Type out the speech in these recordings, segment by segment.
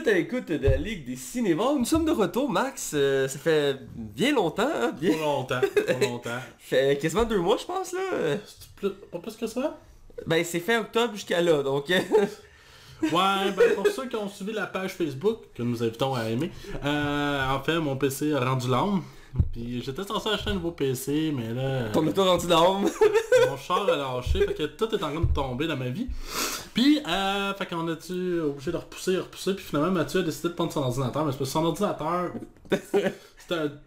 êtes à l'écoute de la Ligue des Cinévores. Nous sommes de retour, Max. Euh, ça fait bien longtemps, hein? Bien... Pas longtemps, pas longtemps. fait quasiment deux mois, je pense, là. C'est plus- pas plus que ça? Ben, c'est fin octobre jusqu'à là, donc... Ouais, ben pour ceux qui ont suivi la page Facebook, que nous invitons à aimer, euh, en fait, mon PC a rendu l'âme. Puis j'étais censé acheter un nouveau PC, mais là, Ton auto rendu d'arme. mon char a lâché, fait que tout est en train de tomber dans ma vie. Puis, euh, fait qu'on a-tu obligé de repousser, repousser, puis finalement Mathieu a décidé de prendre son ordinateur, mais c'est parce que son ordinateur,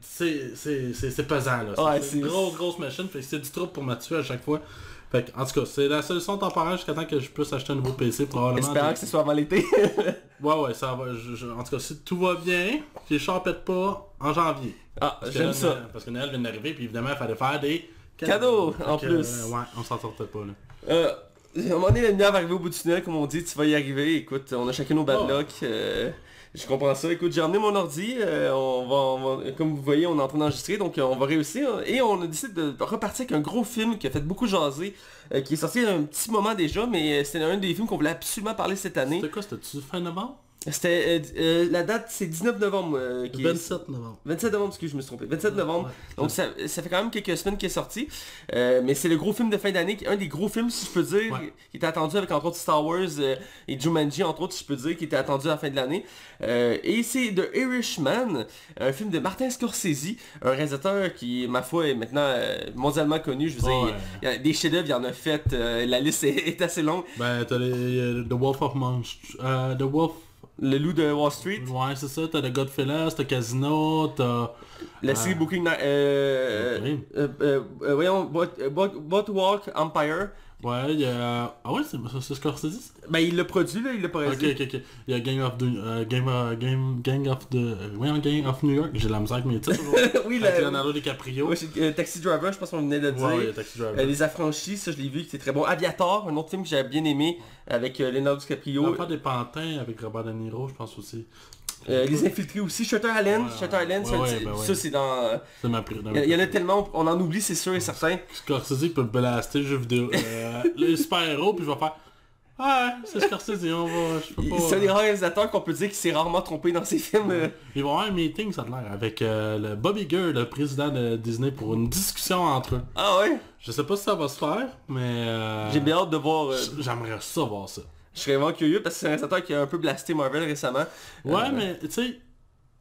c'est pesant là. Ouais, c'est- une grosse, grosse machine, fait que c'est du trouble pour Mathieu à chaque fois. Fait que, en tout cas, c'est la solution temporaire jusqu'à temps que je puisse acheter un nouveau PC probablement. Espérant que ce soit avant l'été. Ouais, ouais, ça va. je- je- en tout cas, si tout va bien, si les pètent pas, en janvier. ah, j'aime ça. Noël- Parce que Noël vient d'arriver, puis évidemment, il fallait faire des Cadeaux, en que, plus. euh, ouais, on s'en sortait pas, là. Euh, à un moment donné, la lumière va arriver au bout du tunnel, comme on dit, tu vas y arriver. Écoute, on a chacun nos bad Oh. luck. euh, je comprends ça. Écoute, j'ai emmené mon ordi. euh, on va, comme vous voyez, on est en train d'enregistrer, donc euh, on va réussir. Et on a décidé de repartir avec un gros film qui a fait beaucoup jaser, euh, qui est sorti il y a un petit moment déjà, mais c'était un des films qu'on voulait absolument parler cette année. C'était quoi, c'était-tu fin novembre? C'était euh, euh, la date, c'est 19 novembre. euh, qui est- 27 novembre. 27 novembre, excuse, je me suis trompé. 27 novembre. Ouais. Donc ça, ça fait quand même quelques semaines qu'il est sorti. Euh, mais c'est le gros film de fin d'année, un des gros films, si je peux dire, Ouais. qui était attendu avec entre autres Star Wars et Jumanji, entre autres, si je peux dire, qui était attendu à la fin de l'année. Et c'est The Irishman, un film de Martin Scorsese, un réalisateur qui, ma foi, est maintenant mondialement connu. Je veux dire, Ouais. il y a des chefs-d'œuvre, il en a fait. la liste est, est assez longue. Ben, t'as les, The Wolf of Monst... Euh, The Wolf... Le loup de Wall Street, Ouais, c'est ça, t'as The Godfellas, t'as Casino, t'as... la série Ah. Booking... Euh, Oui. euh, euh, euh, voyons, Boardwalk Empire. Ouais, il y a... Ah ouais, c'est Scorsese? Ben il l'a produit là, il l'a pas Ok, ok, ok. Il y a Gang of, the, euh, Game, Game, Gang of the... Euh, ouais, Gang of New York. J'ai la misère avec mes titres oui, Avec. Leonardo DiCaprio. ouais, euh, Taxi Driver, je pense qu'on venait de le dire. Ouais, a Taxi Driver. Euh, les affranchis, ça je l'ai vu, c'est très bon. Aviator, un autre film que j'avais bien aimé avec euh, Leonardo On DiCaprio. faire des pantins avec Robert De Niro, je pense aussi. Euh, les infiltrés aussi, Shutter Island. Ouais, Shutter Island, ouais, ça, ouais, c'est- ben ouais. ça c'est dans... Ma pri- Il y en a tellement, on en oublie c'est sûr et certain. Scorsese peut blaster le jeu vidéo. Euh, les super-héros, puis je vais faire... Ouais, c'est Scorsese, on va... Je peux Il- pas... C'est des euh, rares réalisateurs qu'on peut dire qu'il s'est rarement trompé dans ses films. euh. Ils vont avoir un meeting, ça a l'air, avec euh, le Bobby Gurr, le président de Disney, pour une discussion entre eux. Ah ouais? Je sais pas si ça va se faire, mais... euh, J'ai bien hâte de voir... euh, J'aimerais ça voir ça. Je serais vraiment curieux parce que c'est un réalisateur qui a un peu blasté Marvel récemment. Ouais, Euh, mais tu sais,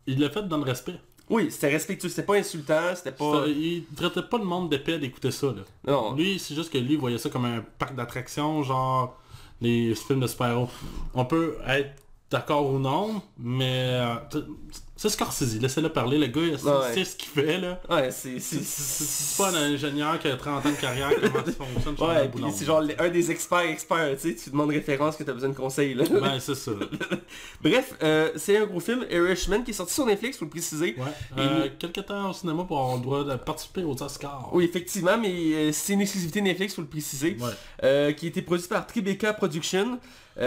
il l'a fait dans le respect. Oui, c'était respectueux, c'était pas insultant, c'était pas... Il traitait pas le monde d'épais d'écouter ça, là. Non, Lui, c'est juste que lui, il voyait ça comme un parc d'attractions, genre les films de super-héros. On peut être d'accord ou non, mais euh, c'est Scorsese, laissez-le parler, le gars, c'est Ouais. ce qu'il fait, là. ouais, c'est... Pas un ingénieur qui a 30 ans de carrière, comment ça fonctionne Ouais, puis c'est genre un des experts experts, tu sais, tu demandes référence que t'as besoin de conseils, là. Ouais, c'est ça. Bref, euh, c'est un gros film, Irishman, qui est sorti sur Netflix, faut le préciser. Ouais. Euh, quelques temps au cinéma pour avoir le droit de participer aux Oscars. Oui, effectivement, mais euh, c'est une exclusivité Netflix, faut le préciser. Ouais. Euh, qui a été produit par Tribeca Production, qui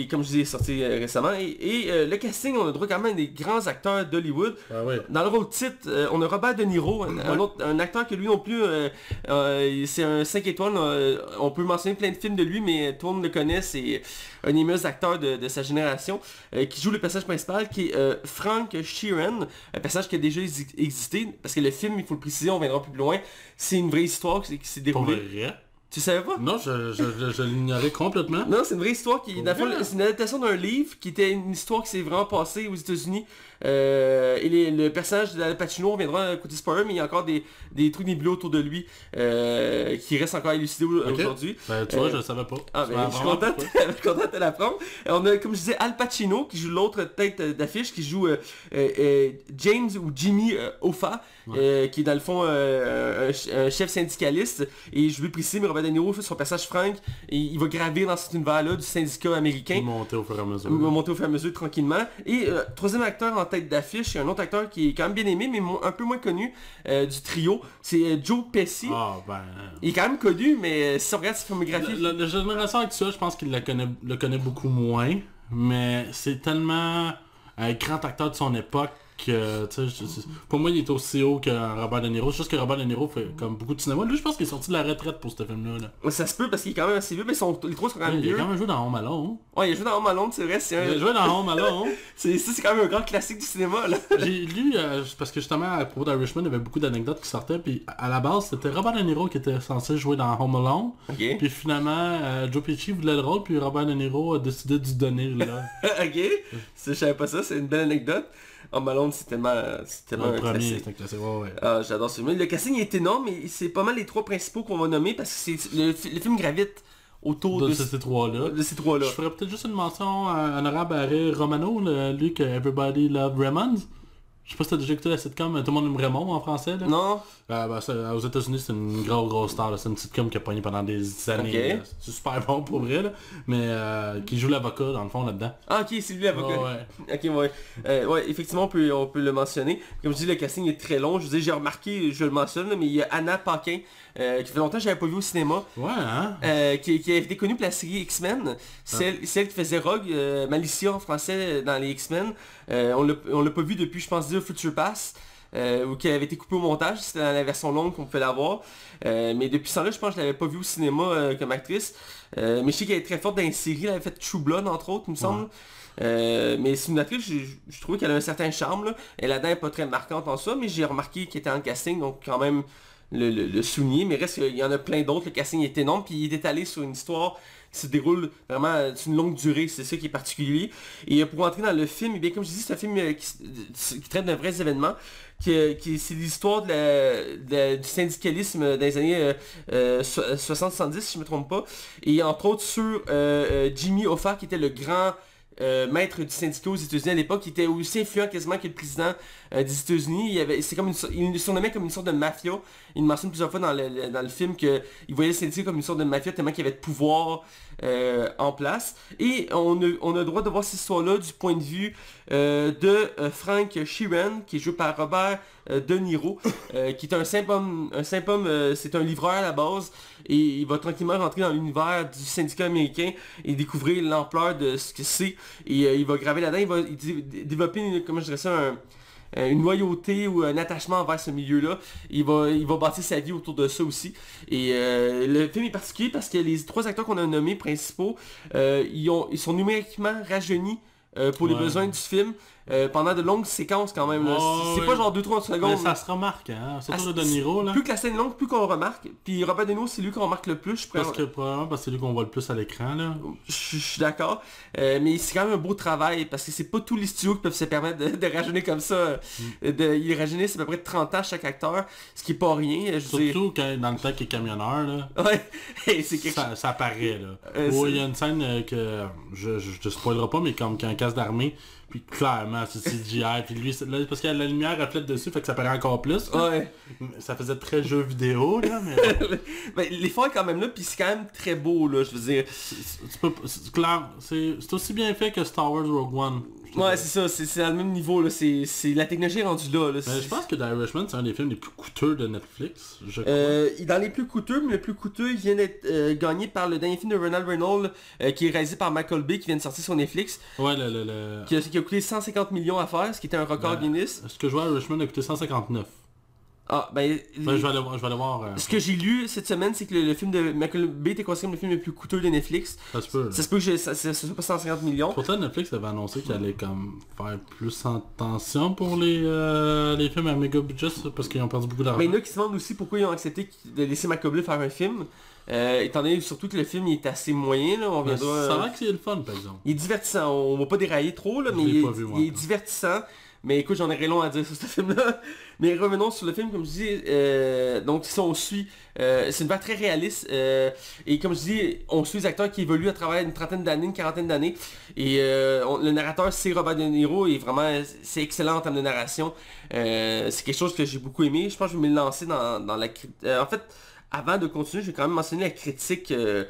est, comme je disais, sorti récemment. Et, et, le casting, on a droit quand même à des grands acteurs d'Hollywood. Ouais. Dans le rôle titre, euh, on a Robert De Niro, un, autre, un acteur que lui non plus, euh, euh, c'est un 5 étoiles. on peut mentionner plein de films de lui, mais tout le monde le connaît. C'est un meilleurs acteurs de, de sa génération qui joue le personnage principal, qui est Frank Sheeran, un personnage qui a déjà exi- existé. Parce que le film, il faut le préciser, on viendra plus loin. C'est une vraie histoire qui, s'est- déroulée. Tu savais pas? Non, je, je, je, l'ignorais complètement. non, c'est une vraie histoire qui, Ouais. c'est une adaptation d'un livre qui était une histoire qui s'est vraiment passée aux États-Unis. Euh, et les- le personnage d'Al Pacino reviendra à côté spoiler, mais il y a encore des, des trucs nébuleux autour de lui euh, qui restent encore élucidés aujourd'hui. Ben, tu vois, Euh, je le savais pas. Ah ben, je suis content, pourquoi. je suis content de l'apprendre. Euh, On a, comme je disais, Al Pacino qui joue l'autre tête euh, d'affiche, qui joue euh, euh, euh, James ou Jimmy euh, Hoffa, euh, qui est dans le fond euh, un, ch- un chef syndicaliste. Et je vais préciser, mais Robert De Niro, son personnage Frank, et il va gravir dans cet univers-là du syndicat américain. Il montait au fur et à mesure. Il va monter au fur et à mesure tranquillement. Et euh, troisième acteur en tête d'affiche, il y a un autre acteur qui est quand même bien aimé, mais un peu moins connu euh, du trio. C'est euh, Joe Pesci. Ah, ben... Il est quand même connu, mais euh, si on regarde sa filmographie... La, la- génération actuelle, je pense qu'il la connaît, le connaît beaucoup moins, mais c'est tellement un grand acteur de son époque que, pour moi, il est aussi haut que Robert De Niro. Juste que Robert De Niro fait comme beaucoup de cinéma. Lui, je pense qu'il est sorti de la retraite pour ce film-là. là. Ça se peut parce qu'il est quand même assez vieux, mais son- les trois sont quand même Il a vieux. quand même joué dans Home Alone. Ouais, il a joué dans Home Alone, c'est vrai, c'est Il a un... joué dans Home Alone. c'est- Ça, c'est quand même un grand classique du cinéma, là. J'ai lu, euh, parce que justement, à propos d'Irishman, il y avait beaucoup d'anecdotes qui sortaient, puis à la base, c'était Robert De Niro qui était censé jouer dans Home Alone, puis finalement, euh, Joe Pesci voulait le rôle, puis Robert De Niro a décidé de lui donner là. ok. Je savais pas ça, c'est une belle anecdote. Home Alone, c'est tellement... C'est tellement le un premier, classique. c'était un classique, ouais, ouais. Ah, j'adore ce film. Le casting est énorme, mais c'est pas mal les trois principaux qu'on va nommer parce que c'est le, fi- le film gravite autour De de, ces trois-là. de ces trois-là. Je ferais peut-être juste une mention euh, honorable à Ray Romano, le- lui que Everybody Love Raymond. Je sais pas si t'as déjà écouté la sitcom Tout le monde aime Raymond en français. Là. Non Euh, ben, aux États-Unis, c'est une grosse grosse star. C'est une sitcom qui a pogné pendant des années. C'est super bon pour vrai. Là. Mais euh, qui joue l'avocat dans le fond là-dedans. Ah ok, c'est lui l'avocat. Ouais, ouais. Ok, ouais. Euh, ouais, effectivement, on peut, on peut le mentionner. Comme je dis, le casting est très long. Je dire, j'ai remarqué, je le mentionne, là, mais il y a Anna Paquin, euh, qui fait longtemps que j'avais pas vu au cinéma. Ouais, hein? qui, qui a été connue pour la série X-Men. C'est elle, c'est elle qui faisait Rogue, Malicia en français dans les X-Men. On l'a pas vu depuis, je pense, Future Pass. Euh, ou qui avait été coupé au montage, c'était dans la version longue qu'on pouvait l'avoir. Euh, mais depuis ce temps-là, je pense que je l'avais pas vu au cinéma euh, comme actrice. Mais je sais qu'elle est très forte dans les séries, elle avait fait True Blood entre autres, il me semble. Mais c'est une actrice, je, je trouvais qu'elle a un certain charme. Là. Elle là-dedans est pas très marquante en ça, mais j'ai remarqué qu'elle était en casting, donc quand même le, le, le souligner. Mais reste qu'il y en a plein d'autres, le casting est énorme, puis il est étalé sur une histoire se déroule vraiment euh, une longue durée, c'est ça qui est particulier. Et euh, pour entrer dans le film, eh bien comme je dis, c'est un film euh, qui, traite d'un vrai événement, qui, qui- c'est l'histoire de du syndicalisme dans les années euh, euh, so- 60-70, si je me trompe pas. Et entre autres sur Jimmy Hoffa, qui était le grand maître du syndicat aux États-Unis à l'époque, qui était aussi influent quasiment que le président des États-Unis. Il, avait- c'est comme une, il surnommait comme une sorte de mafia. Il mentionne plusieurs fois dans le, dans le film qu'il voyait syndicat comme une sorte de mafia tellement qu'il y avait de pouvoir euh, en place. Et on a, on a le droit de voir cette histoire-là du point de vue euh, de euh, Frank Sheeran, qui est joué par Robert euh, De Niro, euh, qui est un simple homme, un simple homme, euh, c'est un livreur à la base, et il va tranquillement rentrer dans l'univers du syndicat américain et découvrir l'ampleur de ce que c'est. Et euh, il va graver là-dedans, il va développer, comment je dirais ça, un- euh, une loyauté ou un attachement envers ce milieu-là. Il va, il va bâtir sa vie autour de ça aussi. Et euh, le film est particulier parce que les trois acteurs qu'on a nommés principaux, euh, ils, ont, ils sont numériquement rajeunis euh, pour les besoins du film euh, pendant de longues séquences quand même. c'est c'est pas genre 2-3 Mais secondes. ça se remarque, hein? Surtout Ah, le De Niro, là. Plus que la scène est longue, plus qu'on remarque. Puis Robert De Niro, c'est lui qu'on remarque le plus. Je, Parce que probablement parce que c'est lui qu'on voit le plus à l'écran, là. je, je suis d'accord. Euh, mais c'est quand même un beau travail parce que c'est pas tous les studios qui peuvent se permettre de, de rajeunir comme ça. Mm. De, ils rajeunissent à peu près 30 ans chaque acteur, ce qui est pas rien. Je Surtout quand, dans le temps qu'il est camionneur, là. Ouais, Hey, c'est quelque chose. Ça, ça paraît là. Euh, Oh, c'est- il y a une scène que je, je, je te spoilerai pas mais comme un casque d'armée puis clairement c'est CGI puis lui c'est- là, parce que la lumière reflète dessus fait que ça paraît encore plus. Ouais. Ça faisait très jeu vidéo là mais Ben, l'effort est quand même là, puis c'est quand même très beau, là, je veux dire. c'est aussi bien fait que Star Wars Rogue One. Ouais, c'est ça, c'est c'est à le même niveau, là. C'est c'est- la technologie est rendue là. là. Je pense que The Irishman c'est un des films les plus coûteux de Netflix, je crois. Euh, dans les plus coûteux, mais le plus coûteux, il vient d'être euh, gagné par le dernier film de Ronald Reynolds, euh, qui est réalisé par Michael Bay, qui vient de sortir sur Netflix, Ouais le, le, le- qui a, qui a coûté 150 millions à faire, ce qui était un record Ouais. Guinness. Ce que je vois Irishman a coûté 159. Ah, ben... Ben, je vais aller voir, je vais aller voir euh, Ce que j'ai lu cette semaine, c'est que le, le film de Michael Bay était considéré comme le film le plus coûteux de Netflix. ça se peut. là. Ça se peut que je- ça, ça, ça soit pas 150 millions. Pourtant, Netflix avait annoncé qu'il allait comme faire plus attention pour les, euh, les films à méga budget parce qu'ils ont perdu beaucoup d'argent. Mais il y en a qui se demandent aussi pourquoi ils ont accepté de laisser Michael Bay faire un film. Euh, étant donné surtout que le film il est assez moyen, là, on viendra... ça a l'air que c'est le fun, par exemple. Il est divertissant, on va pas dérailler trop là, mais il, est- vu, moi, il est encore. divertissant. Mais écoute, j'en aurais long à dire sur ce film-là. Mais revenons sur le film, comme je dis, euh, donc si on suit, euh, c'est une part très réaliste. euh, et comme je dis, on suit les acteurs qui évoluent à travers une trentaine d'années, une quarantaine d'années. Et le narrateur, c'est Robert De Niro, et vraiment, c'est excellent en termes de narration. C'est quelque chose que j'ai beaucoup aimé. Je pense que je vais me lancer dans, dans la... en fait, avant de continuer, je vais quand même mentionner la critique euh,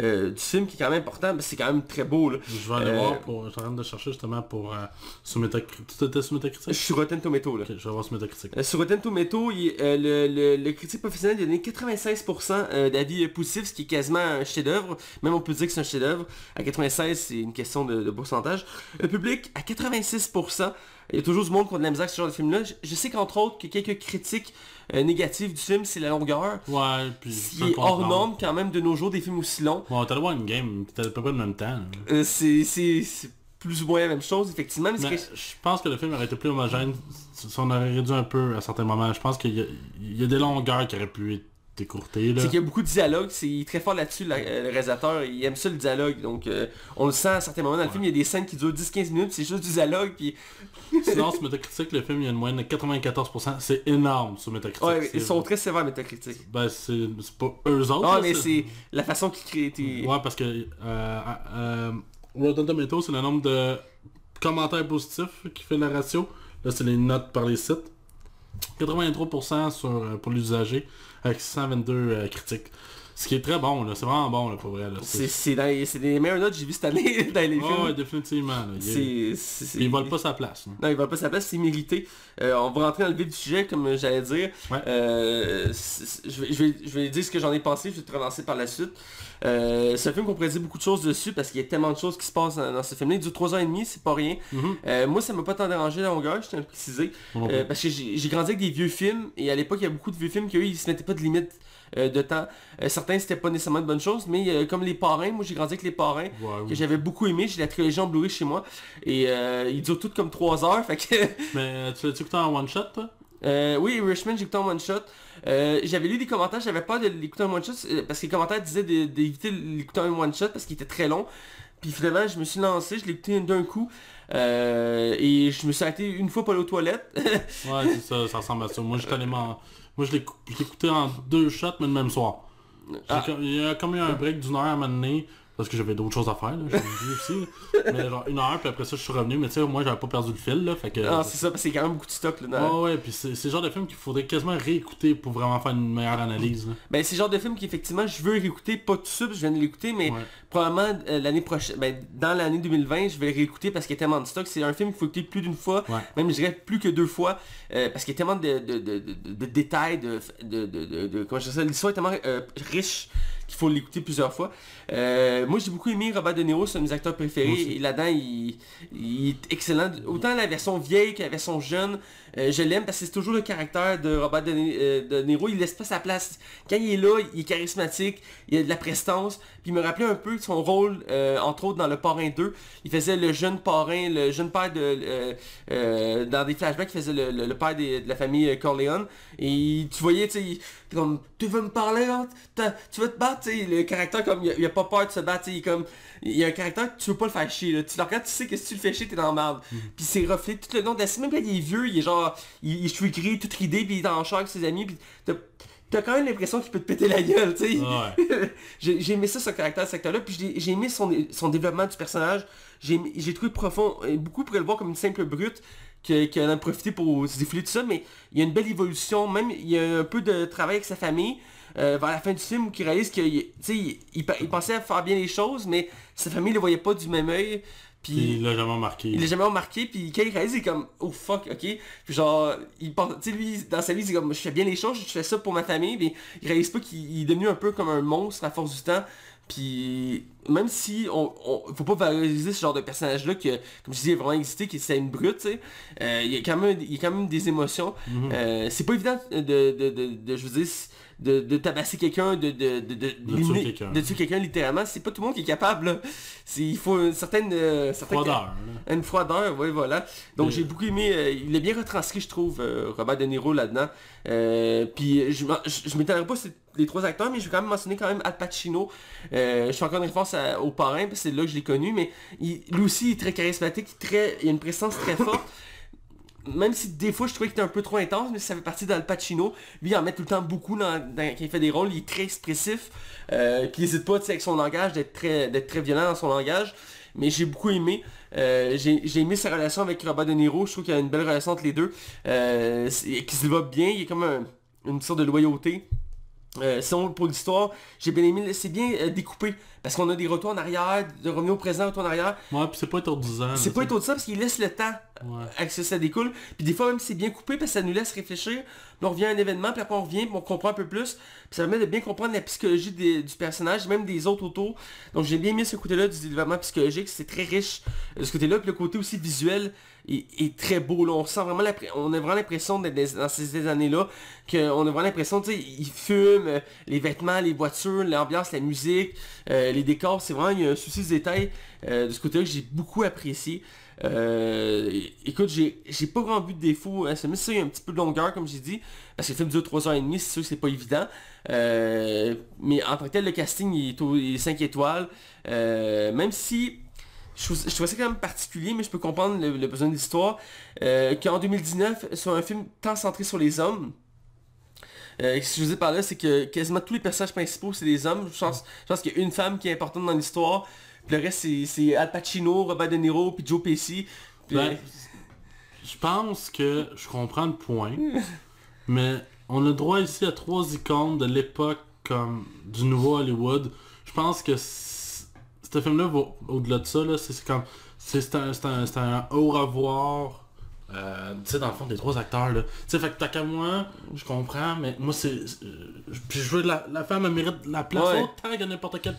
euh, du film qui est quand même important, parce que c'est quand même très beau. Là. Je vais aller Euh, voir pour... Je suis en train de chercher justement pour... Euh, sur Metacritic. Tu étais sur Je Metacritic? suis Rotten Tomato là. Je vais voir sur Metacritic. Euh, sur Rotten Tomato, il- euh, le, le- le critique professionnel il a donné 96% euh, d'avis euh, positifs, ce qui est quasiment un chef-d'œuvre. Même on peut dire que c'est un chef-d'œuvre. À 96, c'est une question de, de pourcentage. Le public, à 86%, Il y a toujours du monde qui a de la misère avec ce genre de film-là. Je, je sais qu'entre autres, que quelques critiques euh, négatives du film, c'est la longueur. Ouais, puis... Ce je qui peux est hors norme quand même de nos jours, des films aussi longs. Bon, t'allais voir une game, t'allais à peu près le même temps. Euh, c'est c'est- c'est plus ou moins la même chose, effectivement. Mais c'est Mais que- je pense que le film aurait été plus homogène si on aurait réduit un peu à certains moments. Je pense qu'il y, y a des longueurs qui auraient pu être écourtées. Là. C'est qu'il y a beaucoup de dialogue, c'est très fort là-dessus, euh, le réalisateur, il aime ça le dialogue, donc euh, on le sent à certains moments dans le film, il y a des scènes qui durent 10-15 minutes, c'est juste du dialogue, puis Sinon, sur Metacritic, le film, il y a une moyenne de 94%. C'est énorme sur Metacritic. ouais, ils sont très sévères métacritiques. Ben, c'est c'est pas eux autres. Ah là, mais c'est la façon qu'ils créent tes... Ouais, parce que euh, euh, Rotten Tomatoes, c'est le nombre de commentaires positifs qui fait la ratio. Là, c'est les notes par les sites. 83% sur, euh, pour l'usager, avec 622 euh, critiques. Ce qui est très bon, là. C'est vraiment bon, là, pour vrai. C'est des meilleures notes que j'ai vues cette année dans les Ouais, films. ouais, définitivement. Là. Il, vole pas sa place. là. Non, il va pas sa place, c'est mérité. Euh, on va rentrer dans le vif du sujet, comme j'allais dire. Ouais. Euh, je, vais, je, vais, je vais dire ce que j'en ai pensé, je vais te relancer par la suite. Euh, c'est un film qu'on pourrait dire beaucoup de choses dessus, parce qu'il y a tellement de choses qui se passent dans, dans ce film-là. Il dure 3h30, c'est pas rien. Mhm. Euh, moi, ça m'a pas tant dérangé la longueur, je tiens à le préciser. Euh, parce que j'ai grandi avec des vieux films, et à l'époque, il y a beaucoup de vieux films qui, eux, ils se mettaient pas de limite de temps. Euh, certains, c'était pas nécessairement de bonnes choses, mais euh, comme Les Parrains, moi j'ai grandi avec Les Parrains, que j'avais beaucoup aimé, j'ai la trilogie en Blu-ray chez moi, et euh, ils durent toutes comme 3 heures, fait que... Mais euh, tu l'as-tu écouté en one shot, toi? Euh, oui, Irishman, j'ai écouté en one shot. Euh, j'avais lu des commentaires, j'avais pas de l'écouter en one shot euh, parce que les commentaires disaient d'éviter l'écouter en one shot parce qu'il était très long. Puis finalement, je me suis lancé, je l'ai écouté d'un coup. Euh, et je me suis arrêté une fois pour aller aux toilettes. Ouais, c'est ça, ça ressemble à ça. Moi, j'étais allé Moi, je écouté en deux shots, mais le même soir. Ah. comme- Il y a comme eu un break d'une heure à un moment donné, parce que j'avais d'autres choses à faire, là, dit aussi. Mais genre une heure, puis après ça, je suis revenu, mais tu sais, moi, j'avais pas perdu le fil, là, fait que... ah, c'est ça, a quand même beaucoup de stock là. dans- Ouais, ouais, puis c'est c'est le genre de film qu'il faudrait quasiment réécouter pour vraiment faire une meilleure analyse. là. Ben c'est le genre de film qu'effectivement je veux réécouter, pas tout de suite, je viens de l'écouter, mais Ouais. probablement euh, l'année prochaine, ben, dans l'année 2020, je vais le réécouter parce qu'il y a tellement de stock. C'est un film qu'il faut écouter plus d'une fois, Ouais. même je dirais plus que deux fois, euh, parce qu'il y a tellement de, de, de, de, détails, de, de, de, de, de- comment je dis ça, l'histoire est tellement euh, riche qu'il faut l'écouter plusieurs fois. Euh, moi j'ai beaucoup aimé Robert De Niro, c'est un de mes acteurs préférés, et là-dedans il, il est excellent. Autant la version vieille que la version jeune, euh, je l'aime parce que c'est toujours le caractère de Robert De, euh, De Niro, il laisse pas sa place. Quand il est là, il est charismatique, il a de la prestance, puis il me rappelait un peu son rôle, euh, entre autres dans Le Parrain 2, il faisait le jeune parrain, le jeune père de... euh, dans des flashbacks, il faisait le, père de la famille Corleone, et tu voyais, tu sais, comme, tu veux me parler, hein? Tu veux te battre, tu sais, le caractère comme, il a, pas peur de se battre, il est comme, il y a un caractère que tu veux pas le faire chier, là. tu le regardes, tu sais que si tu le fais chier, t'es dans la merde. Puis c'est reflet tout le long de la même quand il est vieux, il est genre, il, il est gris, tout ridé, puis il est en char avec ses amis, puis t'as quand même l'impression qu'il peut te péter la gueule, tu sais. Ouais. j'ai aimé ça, ce caractère, cet acteur-là, puis j'ai aimé son, son développement du personnage. J'ai trouvé profond, et beaucoup pourraient le voir comme une simple brute, que- qui en a profité pour se défouler tout ça, mais il y a une belle évolution, même il y a un peu de travail avec sa famille, euh, vers la fin du film, où il réalise qu'il il, il, il pensait à faire bien les choses, mais sa famille le voyait pas du même œil, Puis puis... il l'a jamais marqué. Il l'a jamais remarqué, puis quand il réalise, il est comme, oh fuck, ok. Puis genre, il pense, tu sais, lui, dans sa vie, c'est comme, je fais bien les choses, je fais ça pour ma famille, mais il réalise pas qu'il il est devenu un peu comme un monstre à force du temps. Puis même si on, on faut pas valoriser ce genre de personnage-là que, comme je disais, vraiment existé, qui c'est une brute, tu sais, euh, il y a quand même, il y a quand même des émotions. Mhm. Euh, c'est pas évident de, de, de, de- je veux dire, de, de tabasser quelqu'un, de, de, de, de, tuer quelqu'un. de tuer quelqu'un littéralement. C'est pas tout le monde qui est capable. C'est- Il faut une certaine, euh, Froideur. une froideur, oui, voilà. Donc j'ai beaucoup aimé, euh, il est bien retranscrit, je trouve, euh, Robert De Niro là-dedans. Euh, puis je, je, je m'étonnerai pas c'est les trois acteurs, mais je vais quand même mentionner quand même Al Pacino. Je fais encore une référence à- au parrain, parce que c'est là que je l'ai connu, mais il- lui aussi il est très charismatique, très, il a une présence très forte. Même si des fois je trouvais qu'il était un peu trop intense, mais ça fait partie d'Al Pacino. Lui il en met tout le temps beaucoup dans, dans- quand il fait des rôles, il est très expressif. Euh, puis il n'hésite pas avec son langage d'être très, violent dans son langage. Mais j'ai beaucoup aimé. Euh, j'ai j'ai aimé sa relation avec Robert De Niro. Je trouve qu'il y a une belle relation entre les deux. Euh, qui se développe bien. Il a comme un- une sorte de loyauté. Euh, sinon, pour l'histoire, j'ai bien aimé, c'est bien euh, découpé. Parce qu'on a des retours en arrière, de revenir au présent, retour en arrière. Ouais, puis c'est pas étourdisant. C'est pas ça parce qu'il laisse le temps. Ouais. à ce que ça découle. Puis des fois même c'est bien coupé parce que ça nous laisse réfléchir. On revient à un événement, puis après on revient, puis on comprend un peu plus. Puis ça permet de bien comprendre la psychologie du personnage, même des autres autour. Donc j'ai bien mis ce côté-là du développement psychologique, c'est très riche euh, de ce côté-là. Puis le côté aussi visuel, est, très beau. On vraiment on a vraiment l'impression d'être dans ces, années-là, qu'on a vraiment l'impression, tu sais, ils fument, euh, les vêtements, les voitures, l'ambiance, la musique, euh, les décors, c'est vraiment, il y a un souci de détail euh, de ce côté-là que j'ai beaucoup apprécié. Euh, écoute, j'ai pas vraiment vu de défaut à ce film. Ça, il y a un petit peu de longueur, comme j'ai dit, parce que le film dure 3h30, c'est sûr que c'est pas évident. Euh, mais en tant que tel, le casting il est, au, il est 5 étoiles. Euh, même si je trouve, je trouve ça quand même particulier, mais je peux comprendre le, besoin de l'histoire. Qu'en 2019, sur un film tant centré sur les hommes, ce que je veux dire par là, c'est que quasiment tous les personnages principaux, c'est des hommes. Je pense, je pense qu'il y a une femme qui est importante dans l'histoire. Puis le reste, c'est- Al Pacino, Robert De Niro, puis Joe Pesci. Puis- Ben, je pense que je comprends le point, mais on a droit ici à trois icônes de l'époque comme du nouveau Hollywood. Je pense que ce film-là va au-delà de ça. C'est comme c'est un, un, c'est un au revoir. Euh, tu sais, dans le fond, des trois acteurs, là. Tu sais, fait que t'as qu'à moi, je comprends, mais moi, c'est... euh, Puis je veux la, la femme, elle mérite la place Ouais. autant que n'importe quel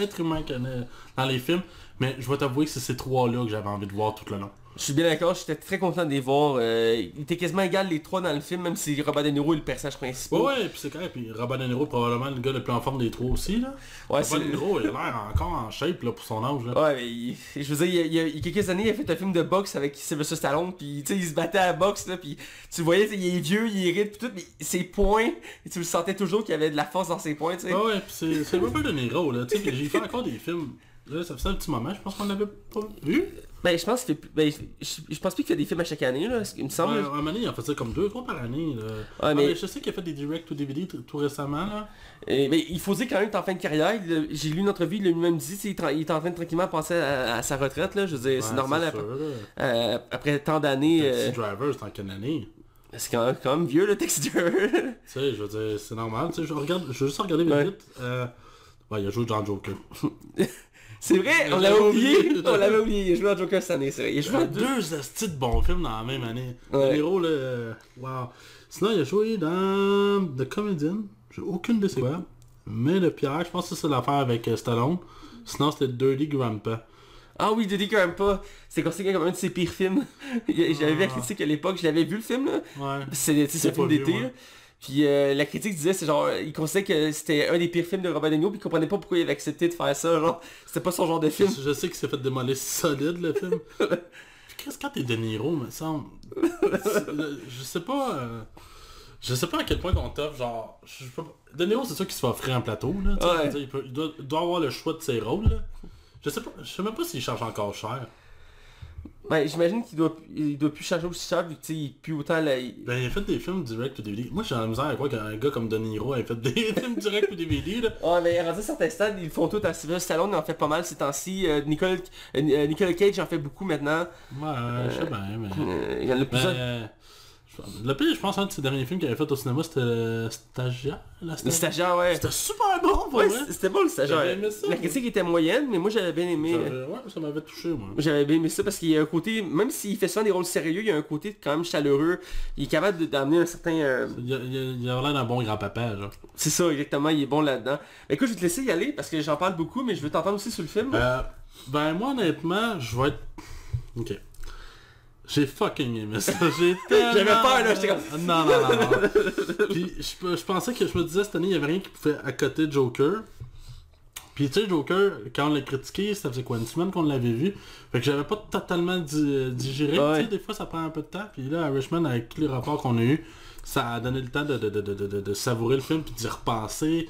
être humain en a dans les films. Mais je vais t'avouer que c'est ces trois-là que j'avais envie de voir tout le long. Je suis bien d'accord, j'étais très content de les voir. Euh, il était quasiment égal les trois dans le film, même si Robert De Niro est le personnage principal. Ouais, ouais, puis c'est correct. Puis Robert De Niro, probablement le gars le plus en forme des trois aussi, là. Ouais, Robert c'est- De Niro, il a l'air encore en shape, là, pour son âge, là. Ouais, mais il- je veux dire, il y, a, il y a- il y a quelques années, il a fait un film de boxe avec Sylvester Stallone, puis tu sais, il se battait à la boxe, là, puis tu voyais, il est vieux, il est ride, puis tout, mais ses poings, tu le sentais toujours qu'il y avait de la force dans ses poings, tu sais. Ouais, ouais, puis c'est Robert De Niro, là. Tu sais, j'ai fait encore des films. Là, ça fait un petit moment, je pense qu'on l'avait pas vu. Ben, je pense plus- ben, je, je pense plus qu'il fait des films à chaque année, là, il me semble. un il en faisait comme deux, trois par année, là. Ah, mais- mais je sais qu'il a fait des directs ou DVD tout, récemment, là. Et- mais il faut dire quand même que t'es en fin de carrière, j'ai lu une entrevue, il lui-même dit, il, est en train de tranquillement passer à, à sa retraite, là, je veux dire, c'est normal après, sûr, euh, après tant d'années, euh, Taxi Driver, c'est en quelle année? c'est quand même, quand même vieux, le Taxi Driver. Tu sais, je veux dire, c'est normal. Tu sais, je regarde, je veux juste regarder vite Ouais. vite. Euh... Ouais, il a joué dans Joker. c'est vrai, on l'avait oublié, on l'avait oublié, il a joué dans Joker cette année, c'est vrai, il a joué fait deux. astis de bons films dans la même année. Ouais. Le héros, là, euh, wow. Sinon, il a joué dans The Comedian. J'ai aucune de ces quoi. Mais le Pierre, je pense que c'est l'affaire avec euh, Stallone. Sinon, c'était Dirty Grandpa. Ah oui, Diddy Grandpa, c'est considéré comme un de ses pires films. J'avais vu la Ah. critique à l'époque, je l'avais vu le film là. Ouais. C'est un film d'été. Puis euh, la critique disait, c'est genre, il considérait que c'était un des pires films de Robert De Niro, puis il comprenait pas pourquoi il avait accepté de faire ça, genre. C'était pas son genre de film. Je, sais qu'il s'est fait démolir solide, le film. Qu'est-ce que quand t'es De Niro, me semble... C'est- le- Je sais pas... euh, Je sais pas à quel point qu'on t'offre, genre... Je sais pas... De Niro, c'est sûr qu'il se fait offrir un plateau, là. Ouais. dire, peut- il doit, il doit avoir le choix de ses rôles, là. Je sais pas... Je sais même pas s'il charge encore cher. Ouais, j'imagine qu'il doit, il doit plus changer aussi cher, vu que tu sais, il pue autant la... Ben, il a fait des films direct ou DVD. Moi, j'ai la misère à croire qu'un gars comme De Niro ait fait des films direct ou DVD, là. Ouais, mais rendu à certains stades, ils le font tout à Sylvester Stallone, il en fait pas mal ces temps-ci. Euh, Nicole, euh, Nicolas Cage en fait beaucoup maintenant. Ouais, je sais bien, mais... Euh, il y en a plusieurs. Ben, le pire, je pense, un de ses derniers films qu'il avait fait au cinéma, c'était le Stagiaire. La Le Stagiaire. ouais. C'était super bon, pour Ouais, c'était bon le stagiaire. J'avais aimé ça, La critique était moyenne, mais moi j'avais bien aimé. J'avais- Ouais, ça m'avait touché, moi. J'avais bien aimé ça parce qu'il y a un côté, même s'il fait souvent des rôles sérieux, il y a un côté quand même chaleureux. Il est capable d'amener un certain... euh, Il a, il a, il a l'air d'un bon grand-papa, genre. C'est ça, exactement, il est bon là-dedans. Écoute, je vais te laisser y aller parce que j'en parle beaucoup, mais je veux t'entendre aussi sur le film. Euh, ben, moi, honnêtement, je vais être... Ok. J'ai fucking aimé ça. J'ai tellement... J'avais peur, là, j'étais comme- Non, non, non, non. Puis, je, je pensais que je me disais, cette année, il y avait rien qui pouvait accoter Joker. Puis, tu sais, Joker, quand on l'a critiqué, ça faisait quoi, une semaine qu'on l'avait vu? Fait que j'avais pas totalement di- digéré. Ouais. Tu sais, des fois, ça prend un peu de temps. Puis là, Irishman, avec tous les rapports qu'on a eu, ça a donné le temps de, de, de, de, de, de savourer le film puis d'y repenser.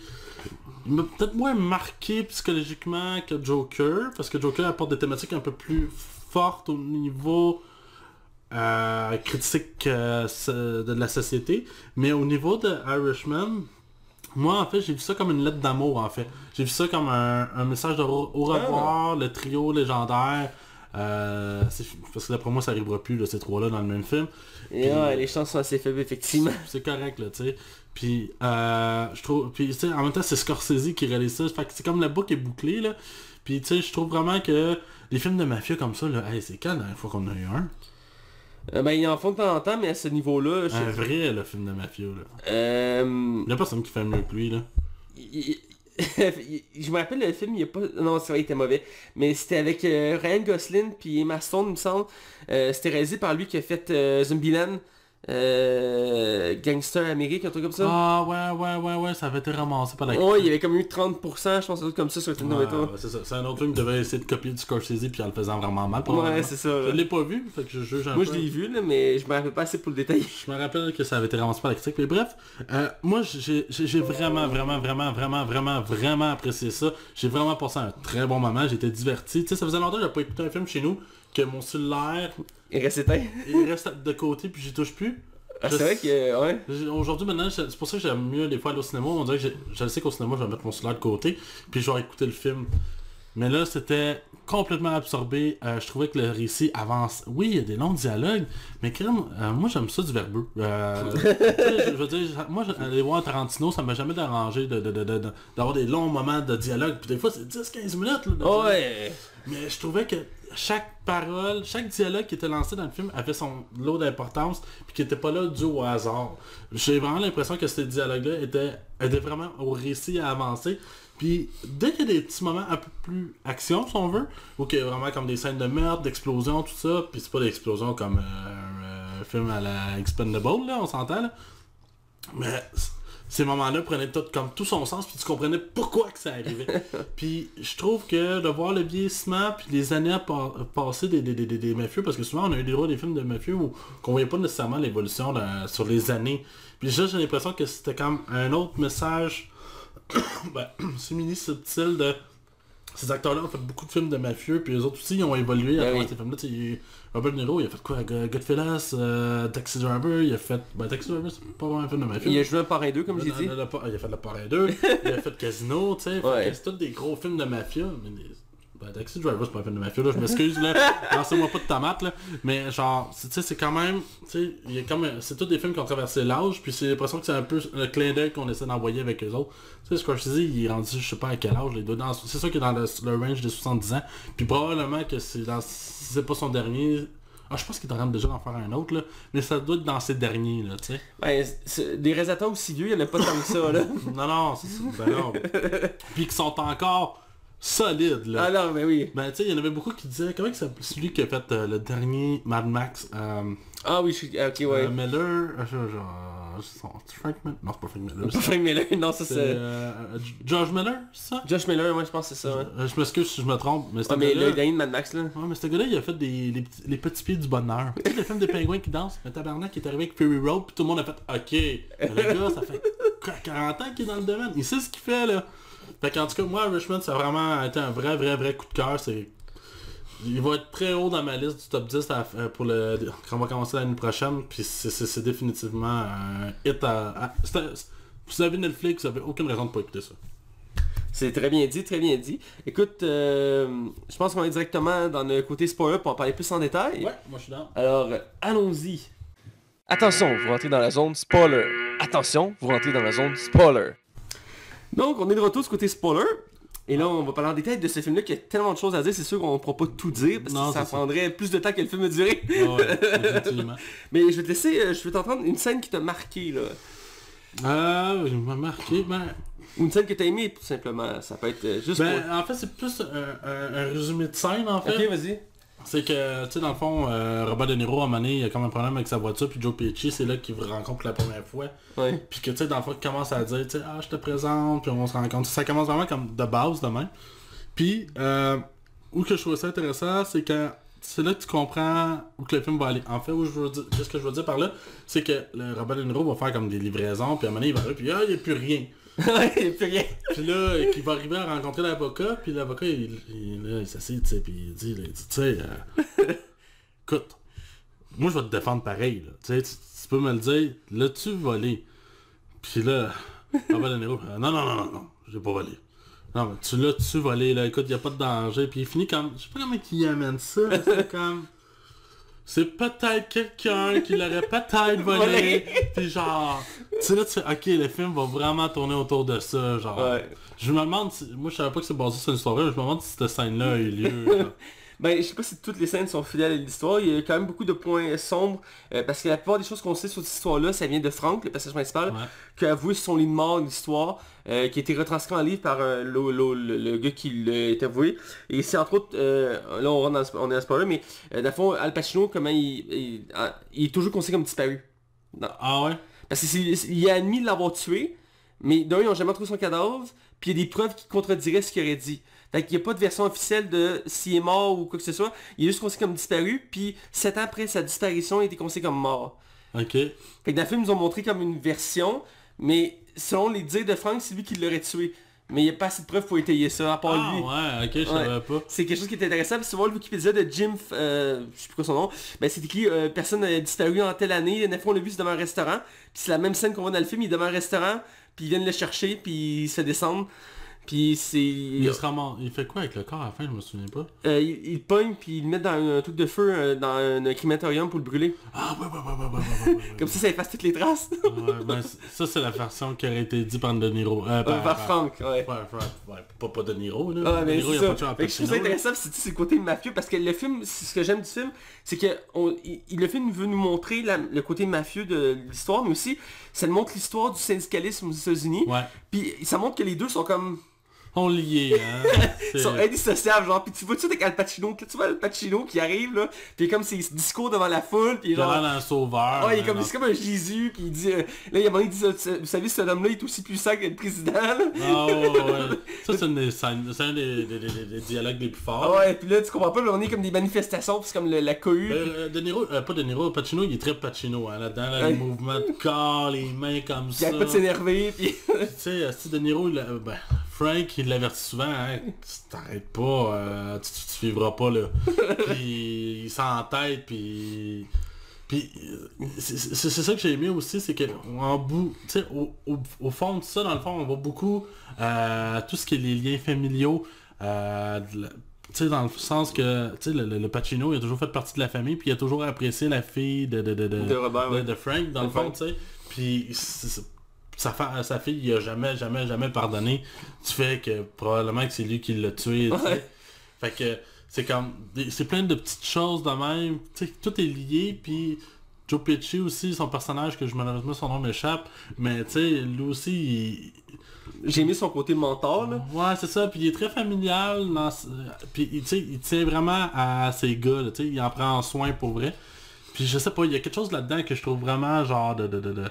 Il m'a peut-être moins marqué psychologiquement que Joker, parce que Joker apporte des thématiques un peu plus fortes au niveau euh, critique euh, de la société. Mais au niveau de Irishman, moi en fait j'ai vu ça comme une lettre d'amour en fait. J'ai vu ça comme un, un message de au revoir, le trio légendaire. Euh, parce que d'après moi ça arrivera plus là, ces trois-là dans le même film. Et ouais, les chances sont assez faibles, effectivement. C'est correct, là, tu sais. Puis, euh, je trouve... Puis, tu sais, en même temps, c'est Scorsese qui réalise ça. Fait que c'est comme la boucle est bouclée, là. Puis, tu sais, je trouve vraiment que les films de mafia comme ça, là, hey, c'est quand la dernière fois qu'on a eu un? Euh, ben, ils en font de temps en temps, mais à ce niveau-là. Un vrai, le film de mafia, là. Euh, Il y a personne qui fait mieux que lui, là. il- je me rappelle le film, il y a pas... Non, c'est vrai, il était mauvais. Mais c'était avec euh, Ryan Gosling puis Emma Stone, il me semble. Euh, c'était réalisé par lui qui a fait Zombieland. Euh, Gangster Amérique, un truc comme ça. Ah ouais, ouais, ouais, ouais, ça avait été ramassé par la Ouais, il y avait comme eu 30%, je pense, un truc comme ça sur Rotten Ouais, Tomatoes. ouais, c'est ça. C'est un autre film qui devait essayer de copier du Scorsese puis en le faisant vraiment mal. Ouais, c'est ça. Je l'ai pas vu, fait que je juge un Moi, peu. je l'ai vu, là, mais je me rappelle pas assez pour le détailler. Je me rappelle que ça avait été ramassé par la critique. Mais bref, euh, moi j'ai vraiment, vraiment, vraiment, vraiment, vraiment, vraiment apprécié ça. J'ai vraiment passé un très bon moment. Été diverti. Tu sais, ça faisait longtemps que j'avais pas écouté un film chez nous que mon cellulaire, Il reste éteint. il reste de côté puis j'y touche plus. Ah, c'est vrai que, ouais. J'ai- Aujourd'hui maintenant, c'est pour ça que j'aime mieux des fois aller au cinéma. On dirait que je sais qu'au cinéma, je vais mettre mon cellulaire de côté, puis je vais écouter le film. Mais là, c'était complètement absorbé. Euh, je trouvais que le récit avance. Oui, il y a des longs dialogues, mais crème, euh, moi j'aime ça du verbeux. Euh, je, veux dire, moi aller voir Tarantino, ça m'a jamais dérangé de- de- de- de- de- d'avoir des longs moments de dialogue. Puis des fois, c'est 10-15 minutes. là. Ouais. Mais je trouvais que chaque parole, chaque dialogue qui était lancé dans le film avait son lot d'importance puis qui était pas là dû au hasard. J'ai vraiment l'impression que ces dialogues-là étaient, étaient vraiment au récit à avancer. Puis dès qu'il y a des petits moments un peu plus action, si on veut, ou qu'il y vraiment comme des scènes de meurtre, d'explosion, tout ça, puis c'est pas des explosions comme euh, un film à la Expendable, là, on s'entend, là. Mais ces moments-là prenaient tout, comme tout son sens, puis tu comprenais pourquoi que ça arrivait. puis je trouve que de voir le vieillissement, puis les années à pa- passer des, des, des, des- des mafieux, parce que souvent on a eu des droits des films de mafieux où qu'on voyait pas nécessairement l'évolution sur les années. Puis là j'ai l'impression que c'était comme un autre message, ben, simili subtil de... Ces acteurs-là ont fait beaucoup de films de mafieux, puis les autres aussi ils ont évolué à Ben travers ces films-là. Robert De Niro, il a fait quoi? Go- Goodfellas, euh, Taxi Driver, il a fait... Ben Taxi Driver c'est pas vraiment un film de mafieux. Il a joué un parrain 2, comme j'ai Le- dit. le- le- le- il a fait le parrain 2, il a fait Casino, tu sais. Ouais. C'est tous des gros films de mafia. Mais. Ben, Taxi Driver, c'est pas un film de mafia, là, je m'excuse, là. Lancez-moi pas de tomates, là. Mais genre, tu sais, c'est quand même. Tu sais, comme. C'est tous des films qui ont traversé l'âge, puis c'est l'impression que c'est un peu le clin d'œil qu'on essaie d'envoyer avec eux autres. Tu sais, Scorsese, il est rendu, je sais pas à quel âge, les deux. dans- C'est sûr qu'il est dans le, le range des 70 ans. Puis probablement que c'est dans. C'est pas son dernier. Ah, je pense qu'il est en train de déjà d'en faire un autre, là. Mais ça doit être dans ses derniers, là, tu sais. Ben, des réalisateurs aussi vieux, il y en a pas tant que ça, là. Non, non, c'est. Ben non. Puis qui sont encore solides, là. Ah non, mais oui. Ben, tu sais, il y en avait beaucoup qui disaient, comment s'appelle celui qui a fait euh, le dernier Mad Max euh, Ah oui, je suis... ah, Ok, ouais. euh, Miller, euh, genre, genre, son- Frank Miller, non, c'est pas Frank Miller, Pas Frank Miller, non, ça c'est, euh, euh, George Miller, ça? Josh Miller, moi je pense que c'est ça. ouais. Euh, je m'excuse si je me trompe, mais Ouais, c'était mais le dernier de Mad Max, là. Ouais, mais ce gars-là, il a fait des, les, petits, les petits pieds du bonheur. Tu sais, le film des pingouins qui dansent, mais tabarnak qui est arrivé avec Fury Road, puis tout le monde a fait OK. Le gars, ça fait quoi, 40 ans qu'il est dans le domaine. Il sait ce qu'il fait, là. Fait qu'en tout cas, moi, Richmond, ça a vraiment été un vrai, vrai, vrai coup de cœur. C'est... Il va être très haut dans ma liste du top 10 à- euh, pour le... quand on va commencer l'année prochaine. Puis c'est, définitivement un hit à... vous avez Netflix, vous avez aucune raison de pas écouter ça. C'est très bien dit, très bien dit. Écoute, euh, je pense qu'on va directement dans le côté spoiler pour en parler plus en détail. moi je suis dans. Alors, allons-y. Attention, vous rentrez dans la zone spoiler. Attention, vous rentrez dans la zone spoiler. Donc, on est de retour du côté spoiler. Et là, on va parler en détail de ce film-là qui a tellement de choses à dire. C'est sûr qu'on ne pourra pas tout dire parce Non, que ça prendrait plus de temps que le film a duré. Ouais. Mais je vais te laisser, euh, je vais t'entendre une scène qui t'a marqué, là. Euh, il m'a marqué, ben... Ou une scène que t'as aimée, tout simplement. Ça peut être euh, juste Ben, en fait, c'est plus un, un- un résumé de scène, en fait. Ok, vas-y. C'est que, tu sais, dans le fond, euh, Robert De Niro, à un moment donné, il a comme un problème avec sa voiture, puis Joe Pesci, c'est là qu'il vous rencontre pour la première fois. Puis que, tu sais, dans le fond, il commence à dire, tu sais, ah, je te présente, puis on se rencontre. Ça commence vraiment comme de base, de même. Puis, euh, où que je trouve ça intéressant, c'est que c'est là que tu comprends où que le film va aller. En fait, où je veux dire, qu'est-ce que je veux dire par là, c'est que le Robert De Niro va faire comme des livraisons, puis à un moment donné, il va arriver, puis ah, il n'y a plus rien. Ouais, il y a plus rien. Puis là, qu'il va arriver à rencontrer l'avocat, puis l'avocat, il, il, il s'assied, tu sais, puis il dit, il tu sais, euh, écoute, moi je vais te défendre pareil, là, tu sais, tu, peux me le dire, l'as-tu volé? Puis là, Robert De Niro, non, non, non, non, non, j'ai pas volé. Non, mais tu l'as-tu volé, là, écoute, y a pas de danger, puis il finit comme, je sais pas comment il amène ça, c'est comme... C'est peut-être quelqu'un qui l'aurait peut-être volé. Puis genre, tu sais là, tu fais, ok, le film va vraiment tourner autour de ça, genre. Ouais. Je me demande, si- moi je savais pas que c'est basé sur une histoire mais je me demande si cette scène-là a eu lieu. Ben, je sais pas si toutes les scènes sont fidèles à l'histoire. Il y a quand même beaucoup de points sombres. euh, parce que la plupart des choses qu'on sait sur cette histoire-là, ça vient de Frank, le personnage principal, Ouais. qui a avoué son lit de mort l'histoire, euh, qui a été retranscrit en livre par euh, le, le- gars qui l'a avoué. Et c'est entre autres, euh, là on, rentre dans on est dans le spoiler, mais euh, dans le fond, Al Pacino, comment il, il, ah, il est toujours considéré comme disparu. Non. Ah ouais? Parce qu'il a admis de l'avoir tué, mais d'un, ils n'ont jamais trouvé son cadavre, puis il y a des preuves qui contrediraient ce qu'il aurait dit. Fait qu'il n'y a pas de version officielle de s'il est mort ou quoi que ce soit. Il est juste considéré comme disparu, puis sept ans après sa disparition, il était considéré comme mort. Ok. Fait que dans le film, ils ont montré comme une version, mais selon les dires de Frank, c'est lui qui l'aurait tué. Mais il n'y a pas assez de preuves pour étayer ça, à part Ah lui. ouais, ok, je savais pas. C'est quelque chose qui est intéressant, parce que voir le Wikipédia de Jim, euh, je sais plus quoi son nom, ben c'est écrit euh, personne a disparu en telle année, une fois on l'a vu c'est devant un restaurant, puis c'est la même scène qu'on voit dans le film, il est devant un restaurant, puis ils viennent le chercher, puis il se fait descendre, puis c'est... Il, se. Il fait quoi avec le corps à la fin, je me souviens pas. Euh, il, il pogne puis il le met dans un, truc de feu, euh, dans un crématorium pour le brûler. Ah ouais ouais ouais ouais ouais ouais. ouais, Comme ça, ça efface toutes les traces. ouais, ben, ça c'est la version qui aurait été dit par De Niro. Euh, par, par, Frank, par, ouais. Par, ouais, pas, pas De Niro là. Ah, mais de Niro, il a pas de Je trouve ça intéressant, c'est le côté mafieux? Parce que le film, ce que j'aime du film, c'est que il, le film veut nous montrer le côté mafieux de l'histoire, mais aussi ça nous montre l'histoire du syndicalisme aux États-Unis. Ouais. Puis ça montre que les deux sont comme... On lié, hein. Ils sont indissociables, genre. Puis tu vois tout avec Al Pacino, tu vois Al Pacino qui arrive, là, puis comme ses discours devant la foule, puis Il a genre... l'air d'un sauveur. Ouais, il est comme, c'est comme un Jésus, puis il dit... euh, là, il y a un moment, il dit, euh, vous savez, cet homme-là est aussi puissant que le président, là. Ah ouais, ouais. Ça, c'est des un des, des- des- des dialogues les plus forts. Ah ouais, puis là, tu comprends pas, là, on est comme des manifestations, puis c'est comme le- la cohue. Ben, euh, de Niro, euh, pas De Niro, Pacino, il est très Pacino, hein, là-dedans, là, les mouvements de corps, les mains comme Il ça. arrête pas de s'énerver, puis... Tu sais, euh, si De Niro, il, euh, ben, Frank, il l'avertit souvent, hein, tu t'arrêtes pas, euh, tu, tu, tu vivras pas là. puis il s'entête, puis... Puis c'est ça que j'ai aimé aussi, c'est que en bout, au, au, au fond de ça, dans le fond, on voit beaucoup euh, tout ce qui est les liens familiaux, euh, de la- tu sais, dans le sens que, tu sais, le, Pacino, il a toujours fait partie de la famille, puis il a toujours apprécié la fille de, de, de, de, De Robert, ouais. Frank, dans le fond, tu sais. Puis sa, sa fille, il a jamais, jamais, jamais pardonné du fait que probablement que c'est lui qui l'a tué. Ouais. Fait que c'est comme, c'est plein de petites choses de même, tu sais, tout est lié, puis Joe Pesci aussi, son personnage, que je malheureusement son nom m'échappe, mais tu sais, lui aussi, il- J'ai mis son côté mentor, là. Ouais, c'est ça. Puis il est très familial. Dans... Puis tu sais, il tient vraiment à ses gars. là, tu sais, il en prend soin pour vrai. Puis je sais pas, il y a quelque chose là-dedans que je trouve vraiment genre de... de, de, de- c- c-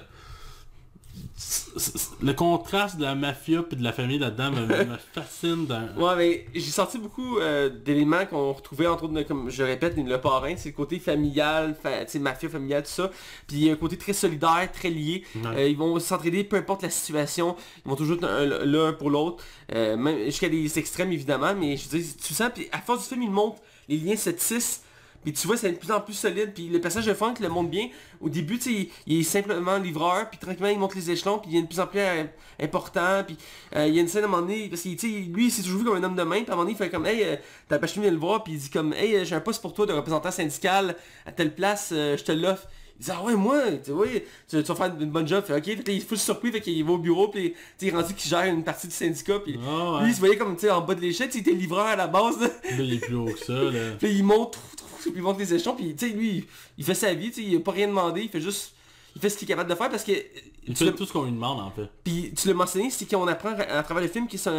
Le contraste de la mafia puis de la famille là-dedans me, me fascine. Dans... Ouais, mais j'ai sorti beaucoup euh, d'éléments qu'on retrouvait, entre autres, comme je répète, le parrain, c'est le côté familial, fa- mafia familiale, tout ça. Puis il y a un côté très solidaire, très lié. Ouais. Euh, ils vont s'entraider, peu importe la situation. Ils vont toujours être l'un pour l'autre. Euh, même jusqu'à des extrêmes, évidemment. Mais je veux dire, tu sens, puis à force du film, il montre les liens se tissent. Puis tu vois, c'est de plus en plus solide. Puis le personnage de Frank le montre bien. Au début, tu sais, il, il est simplement livreur. Puis tranquillement, il monte les échelons. Puis il est de plus en plus euh, important. Puis euh, il y a une scène à un moment donné. Parce que tu sais, lui, il s'est toujours vu comme un homme de main. Puis à un moment donné, il fait comme, hey, euh, t'as pas vient le voir. Puis il dit comme, hey, euh, j'ai un poste pour toi de représentant syndical à telle place. je te l'offre. Il dit ah ouais moi, tu, ouais, tu, vas faire une bonne job, fait ok, fait il est full surpris, fait qu'il va au bureau, puis tu sais, il est rendu qu'il gère une partie du syndicat, puis Ah, ouais. lui il se voyait comme tu sais en bas de l'échelle, il était livreur à la base, là. Là, il est plus haut que ça. Là. puis il monte, puis il monte les échelons, puis tu sais lui, il, fait sa vie, tu sais, il a pas rien demandé, il fait juste, il fait ce qu'il est capable de faire parce que Il tu fait tout ce qu'on lui demande en fait. puis tu l'as mentionné, c'est qu'on apprend à, travers le film qu'il est un,